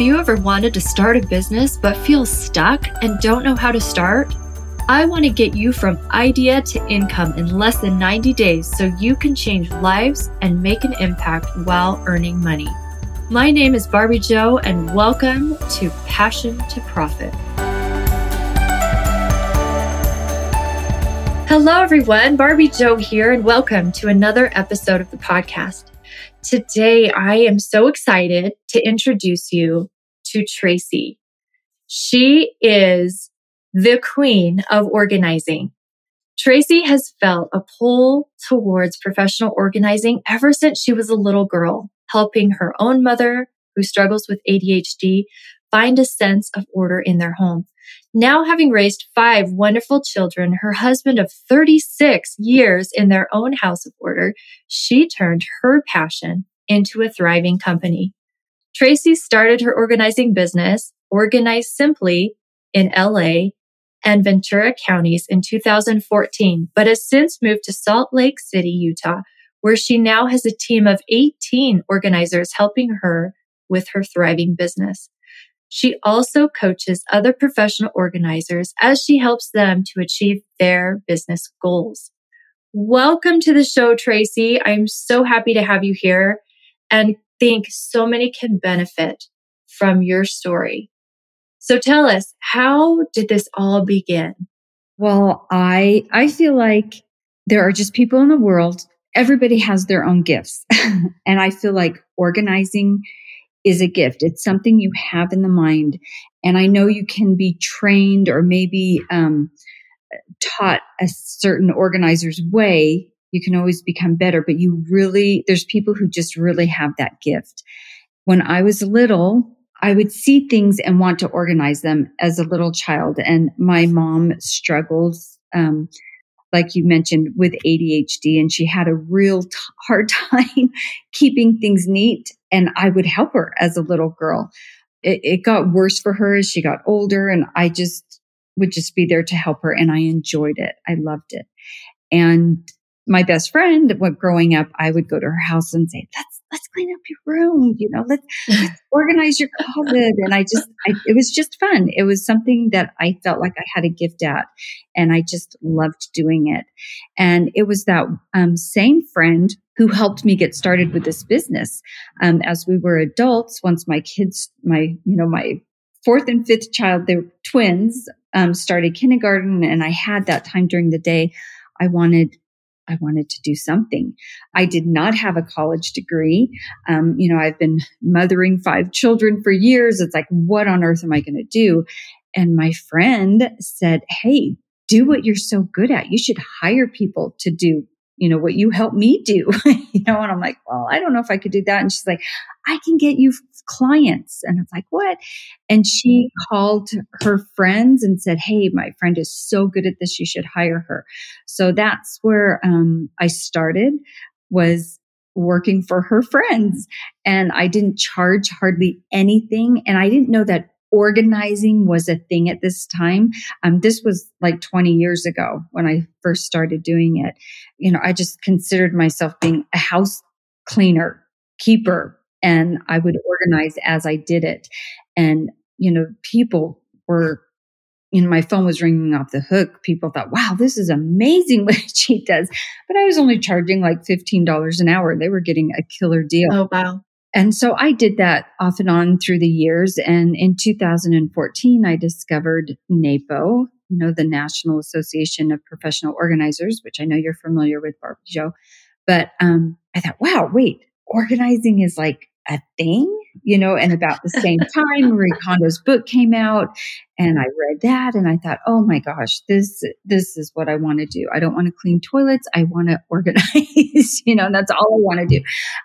Have you ever wanted to start a business but feel stuck and don't know how to start? I want to get you from idea to income in less than 90 days so you can change lives and make an impact while earning money. My name is Barbie Joe, and welcome to Passion to Profit. Hello, everyone. Barbie Joe here, and welcome to another episode of the podcast. Today, I am so excited to introduce you to Tracy. She is the queen of organizing. Tracy has felt a pull towards professional organizing ever since she was a little girl, helping her own mother, who struggles with ADHD, find a sense of order in their home. Now, having raised five wonderful children, her husband of 36 years in their own house of order, she turned her passion into a thriving company. Tracy started her organizing business, Organize Simply, in LA and Ventura counties in 2014, but has since moved to Salt Lake City, Utah, where she now has a team of 18 organizers helping her with her thriving business. She also coaches other professional organizers as she helps them to achieve their business goals. Welcome to the show, Tracy. I'm so happy to have you here and think so many can benefit from your story. So tell us, how did this all begin? Well, I, I feel like there are just people in the world. Everybody has their own gifts. and I feel like organizing is a gift. It's something you have in the mind. And I know you can be trained or maybe um, taught a certain organizer's way. You can always become better, but you really, there's people who just really have that gift. When I was little, I would see things and want to organize them as a little child. And my mom struggled, um, like you mentioned, with ADHD, and she had a real t- hard time keeping things neat and I would help her as a little girl. It, it got worse for her as she got older and I just would just be there to help her and I enjoyed it. I loved it. And my best friend, when growing up, I would go to her house and say, let's clean up your room. You know, let's, let's organize your closet. And I just, I, it was just fun. It was something that I felt like I had a gift at and I just loved doing it. And it was that um, same friend who helped me get started with this business. Um, as we were adults, once my kids, my, you know, my fourth and fifth child, they were twins, um, started kindergarten and I had that time during the day. I wanted I wanted to do something. I did not have a college degree. Um, you know, I've been mothering five children for years. It's like, what on earth am I going to do? And my friend said, Hey, do what you're so good at. You should hire people to do you know, what you helped me do, you know, and I'm like, well, I don't know if I could do that. And she's like, I can get you clients. And I was like, what? And she called her friends and said, Hey, my friend is so good at this. You should hire her. So that's where, um, I started was working for her friends and I didn't charge hardly anything. And I didn't know that organizing was a thing at this time. Um, this was like 20 years ago when I first started doing it. You know, I just considered myself being a house cleaner, keeper, and I would organize as I did it. And, you know, people were, you know, my phone was ringing off the hook. People thought, wow, this is amazing what she does. But I was only charging like $15 an hour. They were getting a killer deal. Oh, wow. And so I did that off and on through the years. And in 2014, I discovered NAPO, you know, the National Association of Professional Organizers, which I know you're familiar with, Barbie Joe. But um, I thought, wow, wait, organizing is like a thing, you know, and about the same time, Marie Kondo's book came out and I read that and I thought, oh my gosh, this, this is what I want to do. I don't want to clean toilets. I want to organize, you know, and that's all I want to do.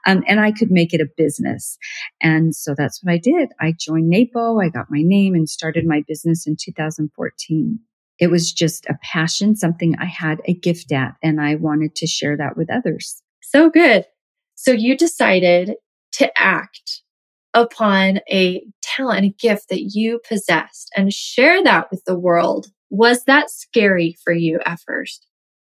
Um, and I could make it a business. And so that's what I did. I joined NAPO. I got my name and started my business in 2014 it was just a passion, something I had a gift at, and I wanted to share that with others. So good. So you decided to act upon a talent and a gift that you possessed and share that with the world. Was that scary for you at first?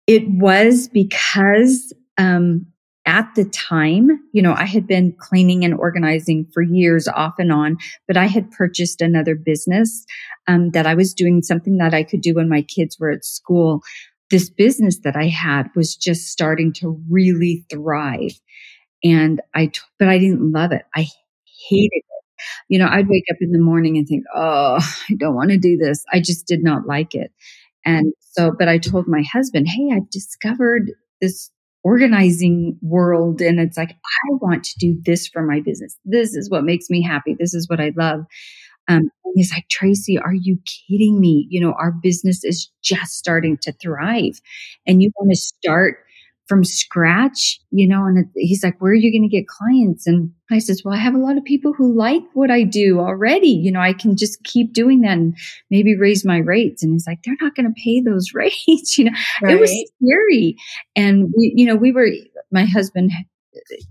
It was because um, at the time, you know, I had been cleaning and organizing for years off and on, but I had purchased another business um, that I was doing something that I could do when my kids were at school. This business that I had was just starting to really thrive. And I, t- but I didn't love it. I hated it. You know, I'd wake up in the morning and think, oh, I don't want to do this. I just did not like it. And so, but I told my husband, hey, I've discovered this organizing world. And it's like, I want to do this for my business. This is what makes me happy. This is what I love. Um, he's like, Tracy, are you kidding me? You know, our business is just starting to thrive and you want to start from scratch, you know, and he's like, where are you going to get clients? And I says, well, I have a lot of people who like what I do already. You know, I can just keep doing that and maybe raise my rates. And he's like, they're not going to pay those rates. you know, right. it was scary. And we, you know, we were, my husband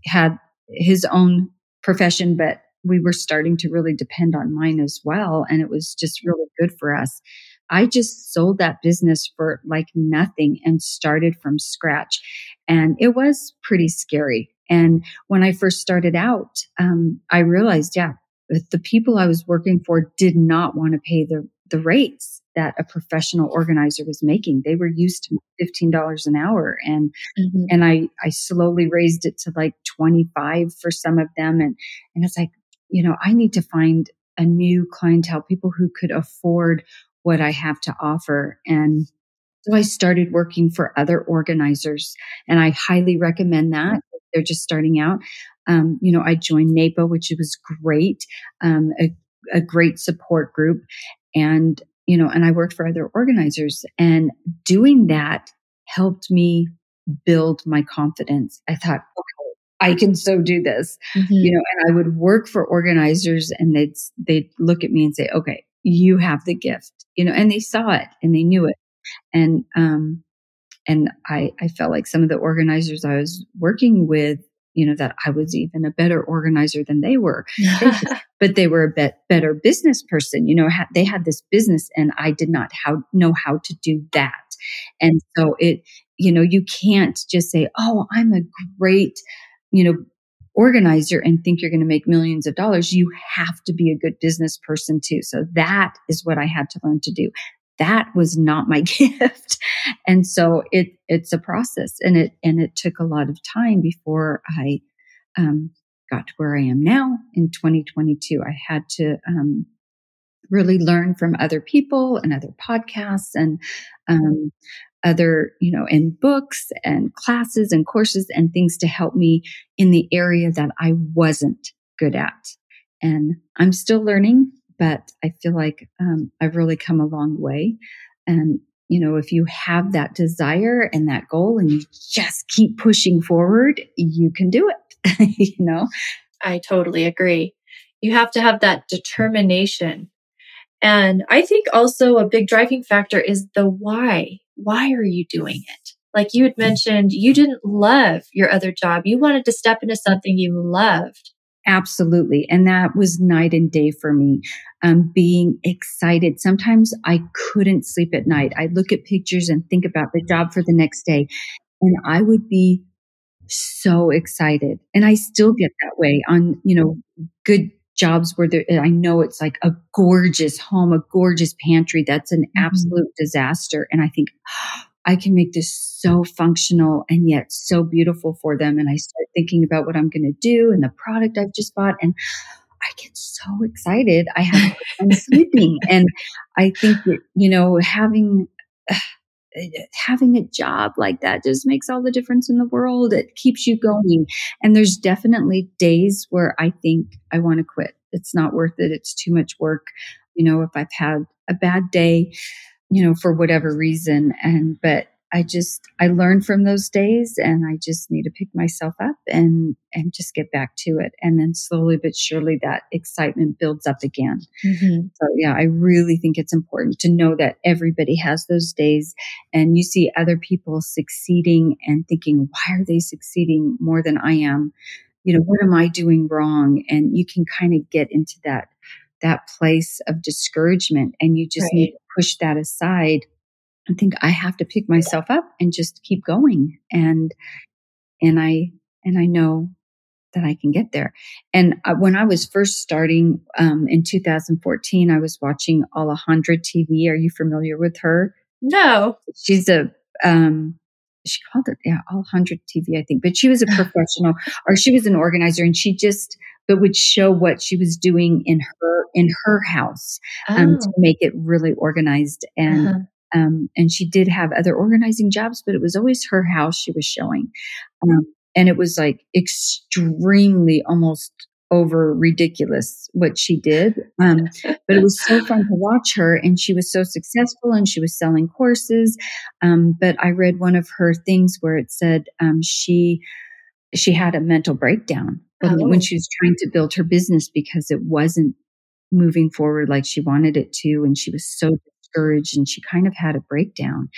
had his own profession, but we were starting to really depend on mine as well. And it was just really good for us. I just sold that business for like nothing and started from scratch. And it was pretty scary. And when I first started out, um, I realized, yeah, the people I was working for did not want to pay the, the rates that a professional organizer was making. They were used to $15 an hour. And, mm-hmm. and I, I slowly raised it to like 25 for some of them. And, and it's like, you know, I need to find a new clientele, people who could afford what I have to offer. And so I started working for other organizers and I highly recommend that. They're just starting out. Um, you know, I joined NAPO, which was great, um, a, a great support group. And, you know, and I worked for other organizers and doing that helped me build my confidence. I thought, okay, I can so do this, mm-hmm. you know, and I would work for organizers and they'd, they'd look at me and say, okay, you have the gift, you know, and they saw it and they knew it. And, um, and I, I felt like some of the organizers I was working with, you know, that I was even a better organizer than they were, but they were a bit better business person. You know, ha- they had this business and I did not how, know how to do that. And so it, you know, you can't just say, Oh, I'm a great, you know, organizer and think you're going to make millions of dollars, you have to be a good business person too. So that is what I had to learn to do. That was not my gift. And so it, it's a process and it, and it took a lot of time before I, um, got to where I am now in 2022. I had to, um, really learn from other people and other podcasts and um, other, you know, and books and classes and courses and things to help me in the area that I wasn't good at. And I'm still learning, but I feel like um, I've really come a long way. And, you know, if you have that desire and that goal and you just keep pushing forward, you can do it, you know? I totally agree. You have to have that determination. And I think also a big driving factor is the why why are you doing it? Like you had mentioned, you didn't love your other job. You wanted to step into something you loved. Absolutely. And that was night and day for me. Um, being excited. Sometimes I couldn't sleep at night. I'd look at pictures and think about the job for the next day. And I would be so excited. And I still get that way on, you know, good jobs where there, I know it's like a gorgeous home, a gorgeous pantry. That's an mm-hmm. absolute disaster. And I think oh, I can make this so functional and yet so beautiful for them. And I start thinking about what I'm going to do and the product I've just bought. And I get so excited. I have, I'm sleeping. And I think that, you know, having, having a job like that just makes all the difference in the world. It keeps you going. And there's definitely days where I think I want to quit. It's not worth it. It's too much work. You know, if I've had a bad day, you know, for whatever reason. And, but I just, I learned from those days and I just need to pick myself up and, and just get back to it. And then slowly but surely that excitement builds up again. Mm-hmm. So yeah, I really think it's important to know that everybody has those days and you see other people succeeding and thinking, why are they succeeding more than I am? You know, what am I doing wrong? And you can kind of get into that, that place of discouragement and you just right. need to push that aside I think I have to pick myself up and just keep going. And, and I, and I know that I can get there. And uh, when I was first starting um, in 2014, I was watching Alejandra TV. Are you familiar with her? No. She's a um, she called it yeah Alejandra TV, I think. But she was a professional, or she was an organizer, and she just but would show what she was doing in her in her house um, oh. to make it really organized and. Uh-huh. Um, and she did have other organizing jobs, but it was always her house she was showing. Um, and it was like extremely almost over ridiculous what she did. Um, but it was so fun to watch her, and she was so successful, and she was selling courses. Um, but I read one of her things where it said um, she she had a mental breakdown oh. when she was trying to build her business because it wasn't moving forward like she wanted it to, and she was so discouraged, and she kind of had a breakdown.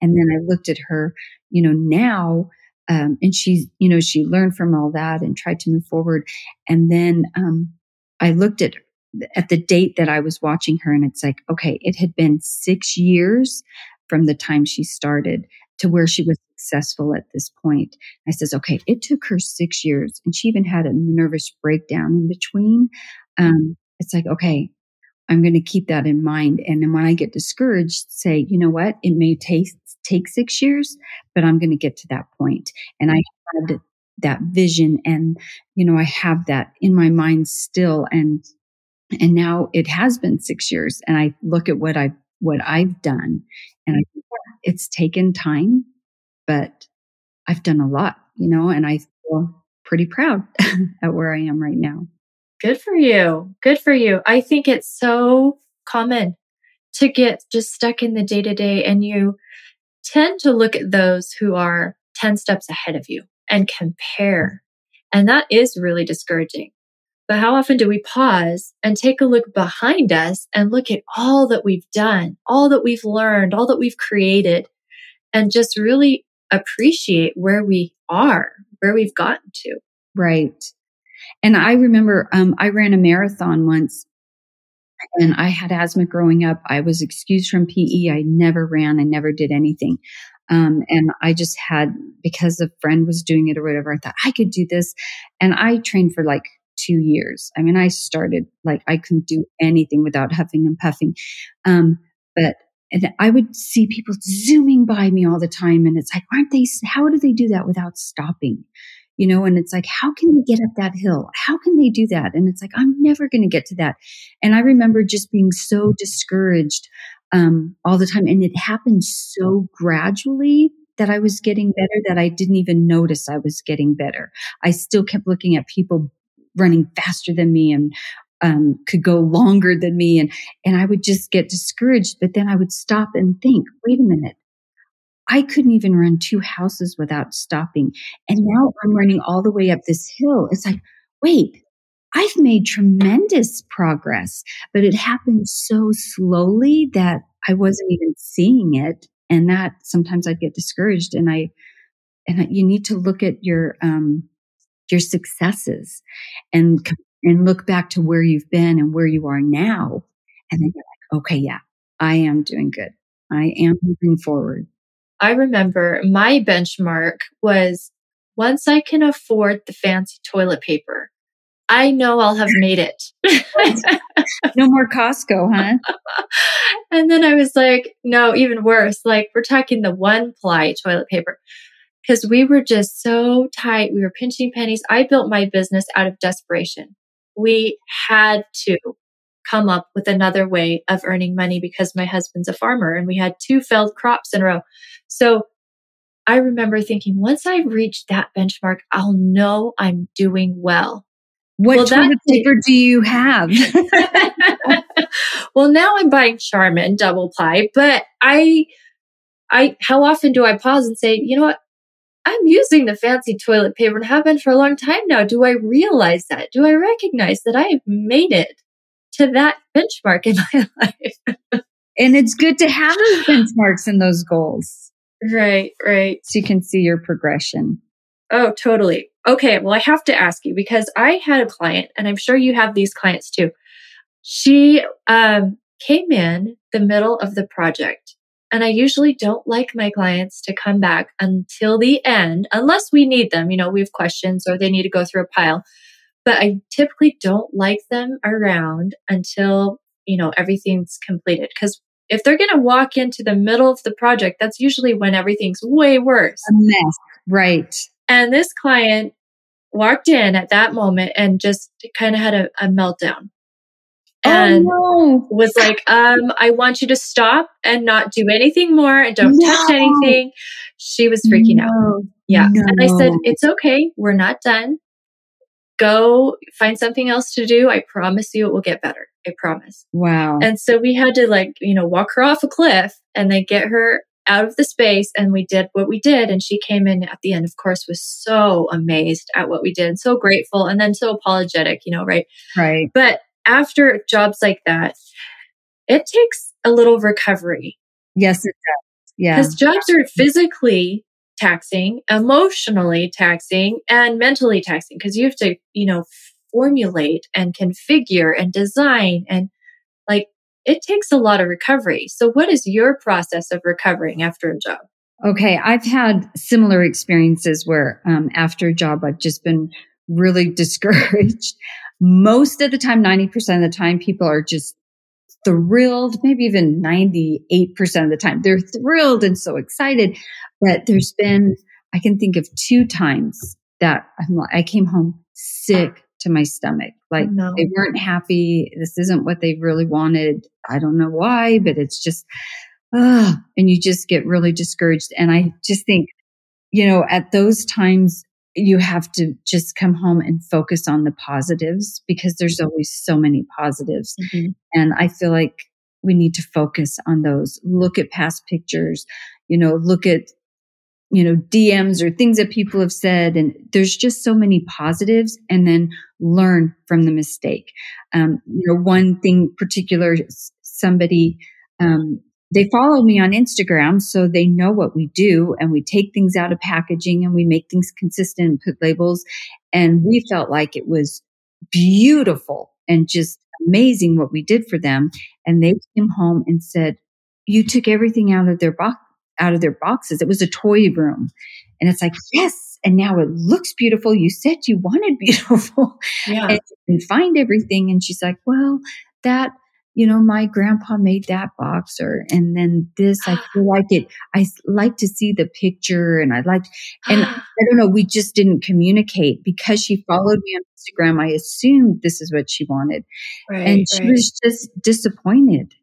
And then I looked at her, you know, now um, and she, you know, she learned from all that and tried to move forward. And then um, I looked at at the date that I was watching her, and it's like, okay, it had been six years from the time she started to where she was successful at this point. I says, okay, it took her six years, and she even had a nervous breakdown in between. Um, it's like, okay, I'm going to keep that in mind. And then when I get discouraged, say, you know what? It may take, take six years, but I'm going to get to that point. And I had that vision and, you know, I have that in my mind still. And, and now it has been six years and I look at what I've, what I've done and I it's taken time, but I've done a lot, you know, and I feel pretty proud at where I am right now. Good for you. Good for you. I think it's so common to get just stuck in the day to day and you tend to look at those who are 10 steps ahead of you and compare. And that is really discouraging. But how often do we pause and take a look behind us and look at all that we've done, all that we've learned, all that we've created, and just really appreciate where we are, where we've gotten to? Right. And I remember um, I ran a marathon once and I had asthma growing up. I was excused from PE. I never ran. I never did anything. Um, and I just had, because a friend was doing it or whatever, I thought I could do this. And I trained for like two years. I mean, I started like I couldn't do anything without huffing and puffing. Um, but and I would see people zooming by me all the time. And it's like, aren't they, how do they do that without stopping? You know, and it's like, how can they get up that hill? How can they do that? And it's like, I'm never going to get to that. And I remember just being so discouraged um, all the time. And it happened so gradually that I was getting better that I didn't even notice I was getting better. I still kept looking at people running faster than me and um, could go longer than me and and I would just get discouraged but then I would stop and think wait a minute I couldn't even run two houses without stopping. And now I'm running all the way up this hill. It's like, wait, I've made tremendous progress, but it happened so slowly that I wasn't even seeing it. And that sometimes I'd get discouraged and I, and you need to look at your, um, your successes and, and look back to where you've been and where you are now. And then you're like, okay, yeah, I am doing good. I am moving forward. I remember my benchmark was once I can afford the fancy toilet paper, I know I'll have made it. no more Costco, huh? and then I was like, no, even worse. Like we're talking the one ply toilet paper because we were just so tight. We were pinching pennies. I built my business out of desperation. We had to come up with another way of earning money because my husband's a farmer and we had two failed crops in a row. So I remember thinking, once I reach that benchmark, I'll know I'm doing well. What well, toilet paper do you have? well, now I'm buying Charmin double ply, but I, I, how often do I pause and say, you know what? I'm using the fancy toilet paper and have been for a long time now. Do I realize that? Do I recognize that I have made it? to that benchmark in my life. and it's good to have those benchmarks and those goals. Right, right. So you can see your progression. Oh, totally. Okay. Well, I have to ask you because I had a client and I'm sure you have these clients too. She um, came in the middle of the project And I usually don't like my clients to come back until the end, unless we need them. You know, we have questions or they need to go through a pile. But I typically don't like them around until, you know, everything's completed. Because if they're going to walk into the middle of the project, that's usually when everything's way worse. A mess. Right. And this client walked in at that moment and just kind of had a, a meltdown Oh, and oh, no. was like, um, I want you to stop and not do anything more and don't touch anything. She was freaking out. No. Yeah. And I said, it's okay. We're not done. Go find something else to do. I promise you it will get better. I promise. Wow. And so we had to like, you know, walk her off a cliff and then get her out of the space. And we did what we did. And she came in at the end, of course, was so amazed at what we did so grateful and then so apologetic, you know, right? right. But after jobs like that, it takes a little recovery Yes, it does. Yeah. because jobs are physically taxing, emotionally taxing, and mentally taxing because you have to, you know, formulate and configure and design and like it takes a lot of recovery. So, what is your process of recovering after a job? Okay, I've had similar experiences where um, after a job, I've just been really discouraged. Most of the time, 90% of the time, people are just thrilled, maybe even 98% of the time. They're thrilled and so excited. But there's been, I can think of two times that I'm I came home sick to my stomach. Like no. they weren't happy. This isn't what they really wanted. I don't know why, but it's just, ah, and you just get really discouraged. And I just think, you know, at those times, you have to just come home and focus on the positives because there's always so many positives. Mhm. And I feel like we need to focus on those. Look at past pictures, you know, look at, you know, DMs or things that people have said. And there's just so many positives and then learn from the mistake. Um, you know, one thing particular, somebody, um, they follow me on Instagram, so they know what we do and we take things out of packaging and we make things consistent and put labels. And we felt like it was beautiful and just amazing what we did for them. And they came home and said, you took everything out of their box, out of their boxes. It was a toy room. And it's like, yes. And now it looks beautiful. You said you wanted beautiful Yeah. and, and find everything. And she's like, well, that, you know, my grandpa made that box or, and then this, I feel like it. I like to see the picture and I like, and I don't know, we just didn't communicate because she followed me on Instagram. I assumed this is what she wanted. right, and she right. was just disappointed.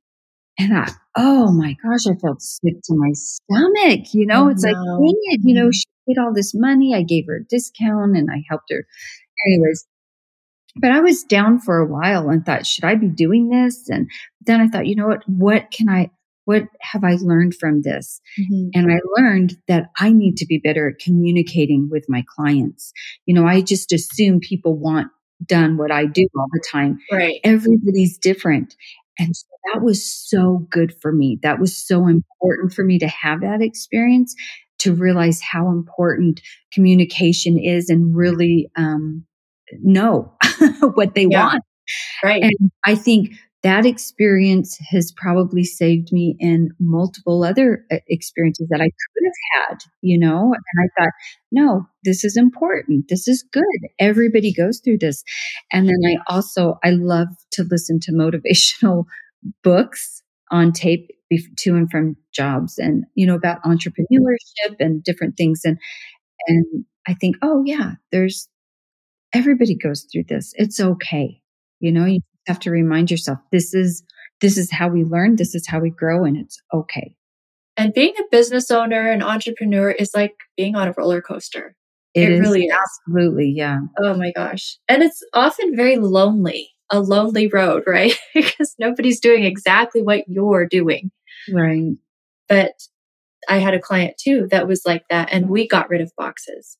And I, oh my gosh, I felt sick to my stomach. You know, Oh, it's like, dang it, you know, she paid all this money. I gave her a discount and I helped her. Anyways, but I was down for a while and thought, should I be doing this? And then I thought, you know what? What can I, what have I learned from this? Mhm. And I learned that I need to be better at communicating with my clients. You know, I just assume people want done what I do all the time Right. everybody's different. And so that was so good for me. That was so important for me to have that experience to realize how important communication is and really um, know what they Yeah. want. Right. And I think that experience has probably saved me in multiple other uh, experiences that I could have had, you know? And I thought, no, this is important. This is good. Everybody goes through this. And then I also, I love to listen to motivational books on tape to and from jobs and, you know, about entrepreneurship and different things. And, and I think, oh yeah, there's, everybody goes through this. It's okay. You know, you have to remind yourself this is this is how we learn, this is how we grow, and it's okay. And being a business owner and entrepreneur is like being on a roller coaster. It is really is. absolutely, yeah. Oh my gosh. And it's often very lonely, a lonely road, right? because nobody's doing exactly what you're doing. Right. But I had a client too that was like that, and mm. we got rid of boxes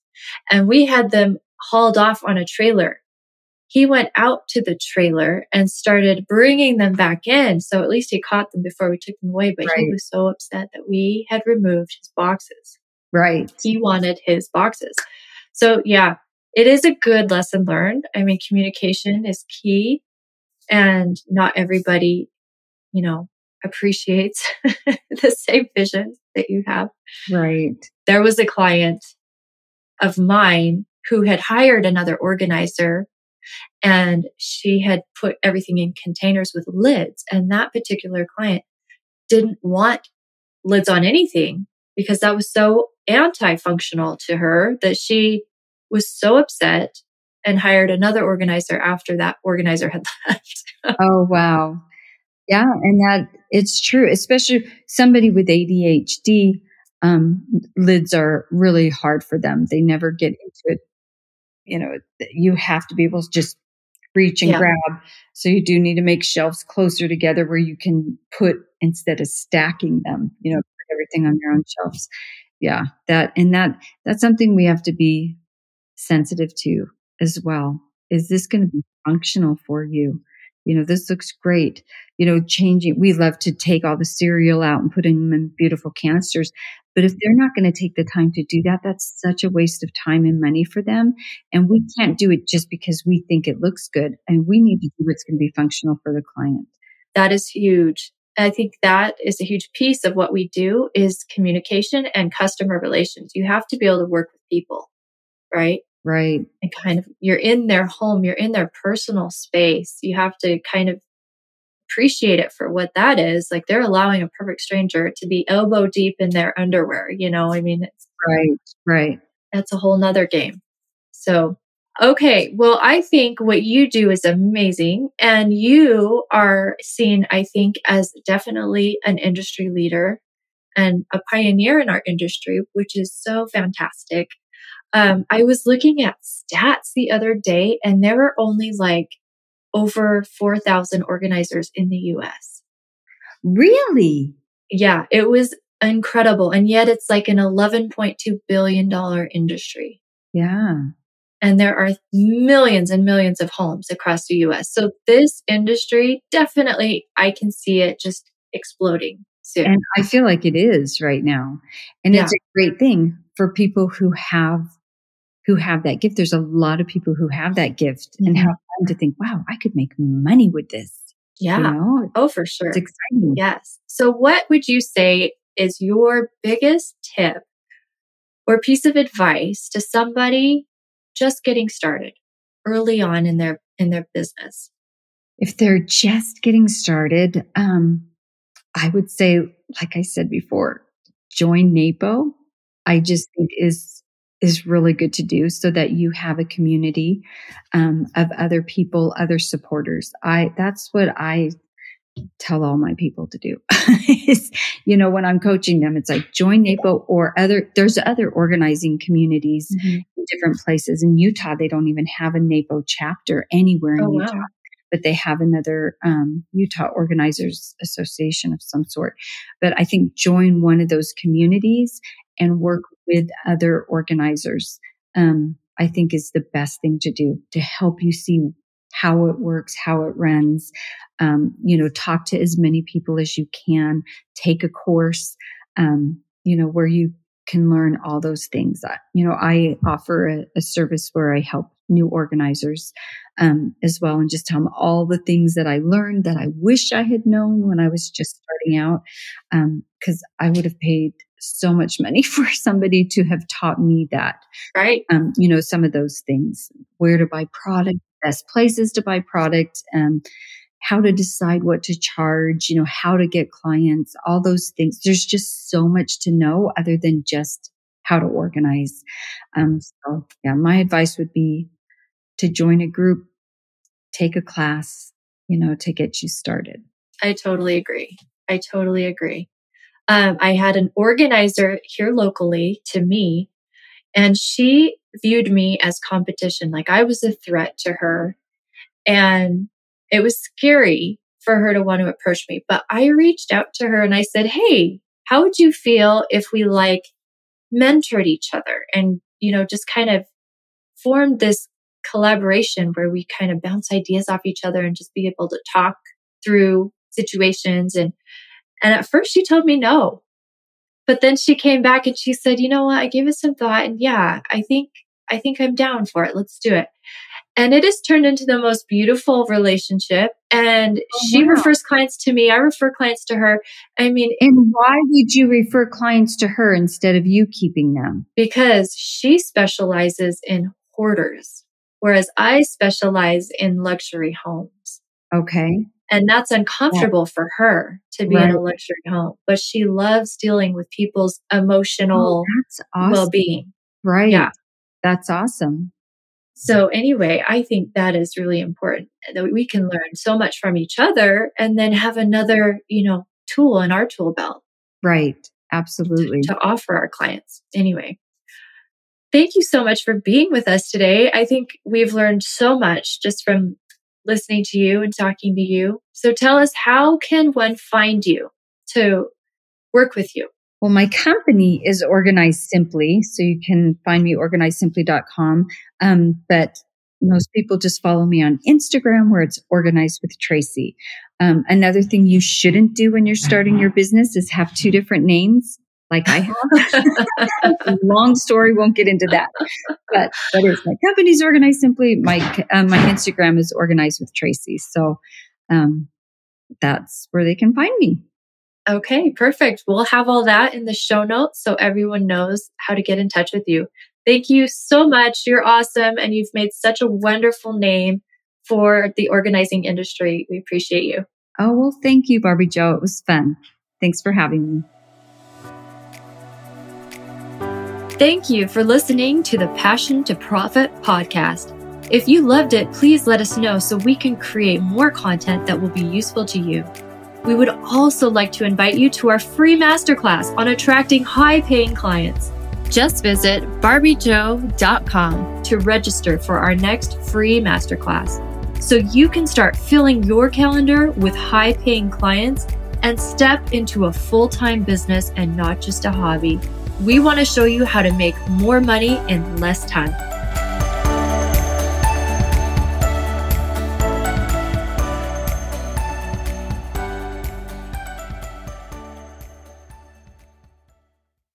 and we had them hauled off on a trailer. He went out to the trailer and started bringing them back in. So at least he caught them before we took them away. But he was so upset that we had removed his boxes. Right. He wanted his boxes. So yeah, it is a good lesson learned. I mean, communication is key and not everybody, you know, appreciates the same vision that you have. Right. There was a client of mine who had hired another organizer and she had put everything in containers with lids. And that particular client didn't want lids on anything because that was so anti functional to her that she was so upset and hired another organizer after that organizer had left. oh, wow. Yeah. And that it's true, especially somebody with ADHD. Um, lids are really hard for them. They never get into it. You know, you have to be able to just reach and yeah. grab. So you do need to make shelves closer together where you can put instead of stacking them, you know, put everything on your own shelves. Yeah. That, and that, that's something we have to be sensitive to as well. Is this going to be functional for you? You know, this looks great. You know, changing, we love to take all the cereal out and put them in beautiful canisters. But if they're not going to take the time to do that, that's such a waste of time and money for them. And we can't do it just because we think it looks good. And we need to do what's going to be functional for the client. That is huge. I think that is a huge piece of what we do is communication and customer relations. You have to be able to work with people, right? Right. And kind of, you're in their home, you're in their personal space. You have to kind of appreciate it for what that is. Like they're allowing a perfect stranger to be elbow deep in their underwear, you know? I mean, it's right, right. That's a whole nother game. So, okay. Well, I think what you do is amazing. And you are seen, I think, as definitely an industry leader and a pioneer in our industry, which is so fantastic. Um, I was looking at stats the other day and there were only like over 4,000 organizers in the US. Really? Yeah, it was incredible. And yet it's like an $11.2 billion industry. Yeah. And there are millions and millions of homes across the US. So this industry definitely, I can see it just exploding soon. And I feel like it is right now. And yeah. it's a great thing for people who have who have that gift. There's a lot of people who have that gift mm-hmm. and have fun to think, wow, I could make money with this. Yeah. You know? Oh, for sure. It's exciting. Yes. So what would you say is your biggest tip or piece of advice to somebody just getting started early on in their in their business? If they're just getting started, um, I would say, like I said before, join NAPO. I just think is is really good to do so that you have a community um, of other people, other supporters. I that's what I tell all my people to do. is, you know, when I'm coaching them, it's like join NAPO or other. There's other organizing communities mm-hmm. in different places. In Utah, they don't even have a NAPO chapter anywhere in oh, Utah. Wow. But they have another um, Utah Organizers Association of some sort. But I think join one of those communities and work with other organizers, um, I think is the best thing to do to help you see how it works, how it runs. Um, you know, talk to as many people as you can, take a course, um, you know, where you can learn all those things. You know, I offer a, a service where I help new organizers um, as well and just tell them all the things that I learned that I wish I had known when I was just starting out. Because um, I would have paid so much money for somebody to have taught me that. Right. Um, you know, some of those things, where to buy product, best places to buy product, um, how to decide what to charge, you know, how to get clients, all those things. There's just so much to know other than just how to organize. Um, so yeah, my advice would be to join a group, take a class, you know, to get you started. I totally agree. I totally agree. Um, I had an organizer here locally to me, and she viewed me as competition. Like I was a threat to her. And it was scary for her to want to approach me. But I reached out to her and I said, Hey, how would you feel if we like mentored each other and, you know, just kind of formed this collaboration where we kind of bounce ideas off each other and just be able to talk through situations and and at first she told me no. But then she came back and she said, you know what? I gave it some thought and yeah, I think, I think I'm down for it. Let's do it. And it has turned into the most beautiful relationship. And Oh, she wow. refers clients to me. I refer clients to her. I mean, And why would you refer clients to her instead of you keeping them? because she specializes in hoarders, whereas I specialize in luxury homes. Okay. And that's uncomfortable for her to be in a luxury home, but she loves dealing with people's oh, emotional Oh, awesome. well being. right. yeah. That's awesome. So, anyway, I think that is really important that we can learn so much from each other and then have another, you know, tool in our tool belt Right. Absolutely. to offer our clients. Anyway, thank you so much for being with us today. I think we've learned so much just from listening to you and talking to you. So, tell us how can one find you to work with you? Well, my company is Organized Simply, so you can find me organizedsimply.com. Um, but most people just follow me on Instagram where it's organized with Tracy. Um, another thing you shouldn't do when you're starting your business is have two different names like I have. Long story, won't get into that. But that is my company's Organized Simply. My, uh, my Instagram is Organized with Tracy. So, um, that's where they can find me. Okay, perfect. We'll have all that in the show notes so everyone knows how to get in touch with you. Thank you so much. You're awesome and you've made such a wonderful name for the organizing industry. We appreciate you. Oh, well, thank you, Barbie Joe. It was fun. Thanks for having me. Thank you for listening to the Passion to Profit podcast. If you loved it, please let us know so we can create more content that will be useful to you. We would also like to invite you to our free masterclass on attracting high paying clients. Just visit barbiejoe.com to register for our next free masterclass so you can start filling your calendar with high paying clients and step into a full time business and not just a hobby. We want to show you how to make more money in less time.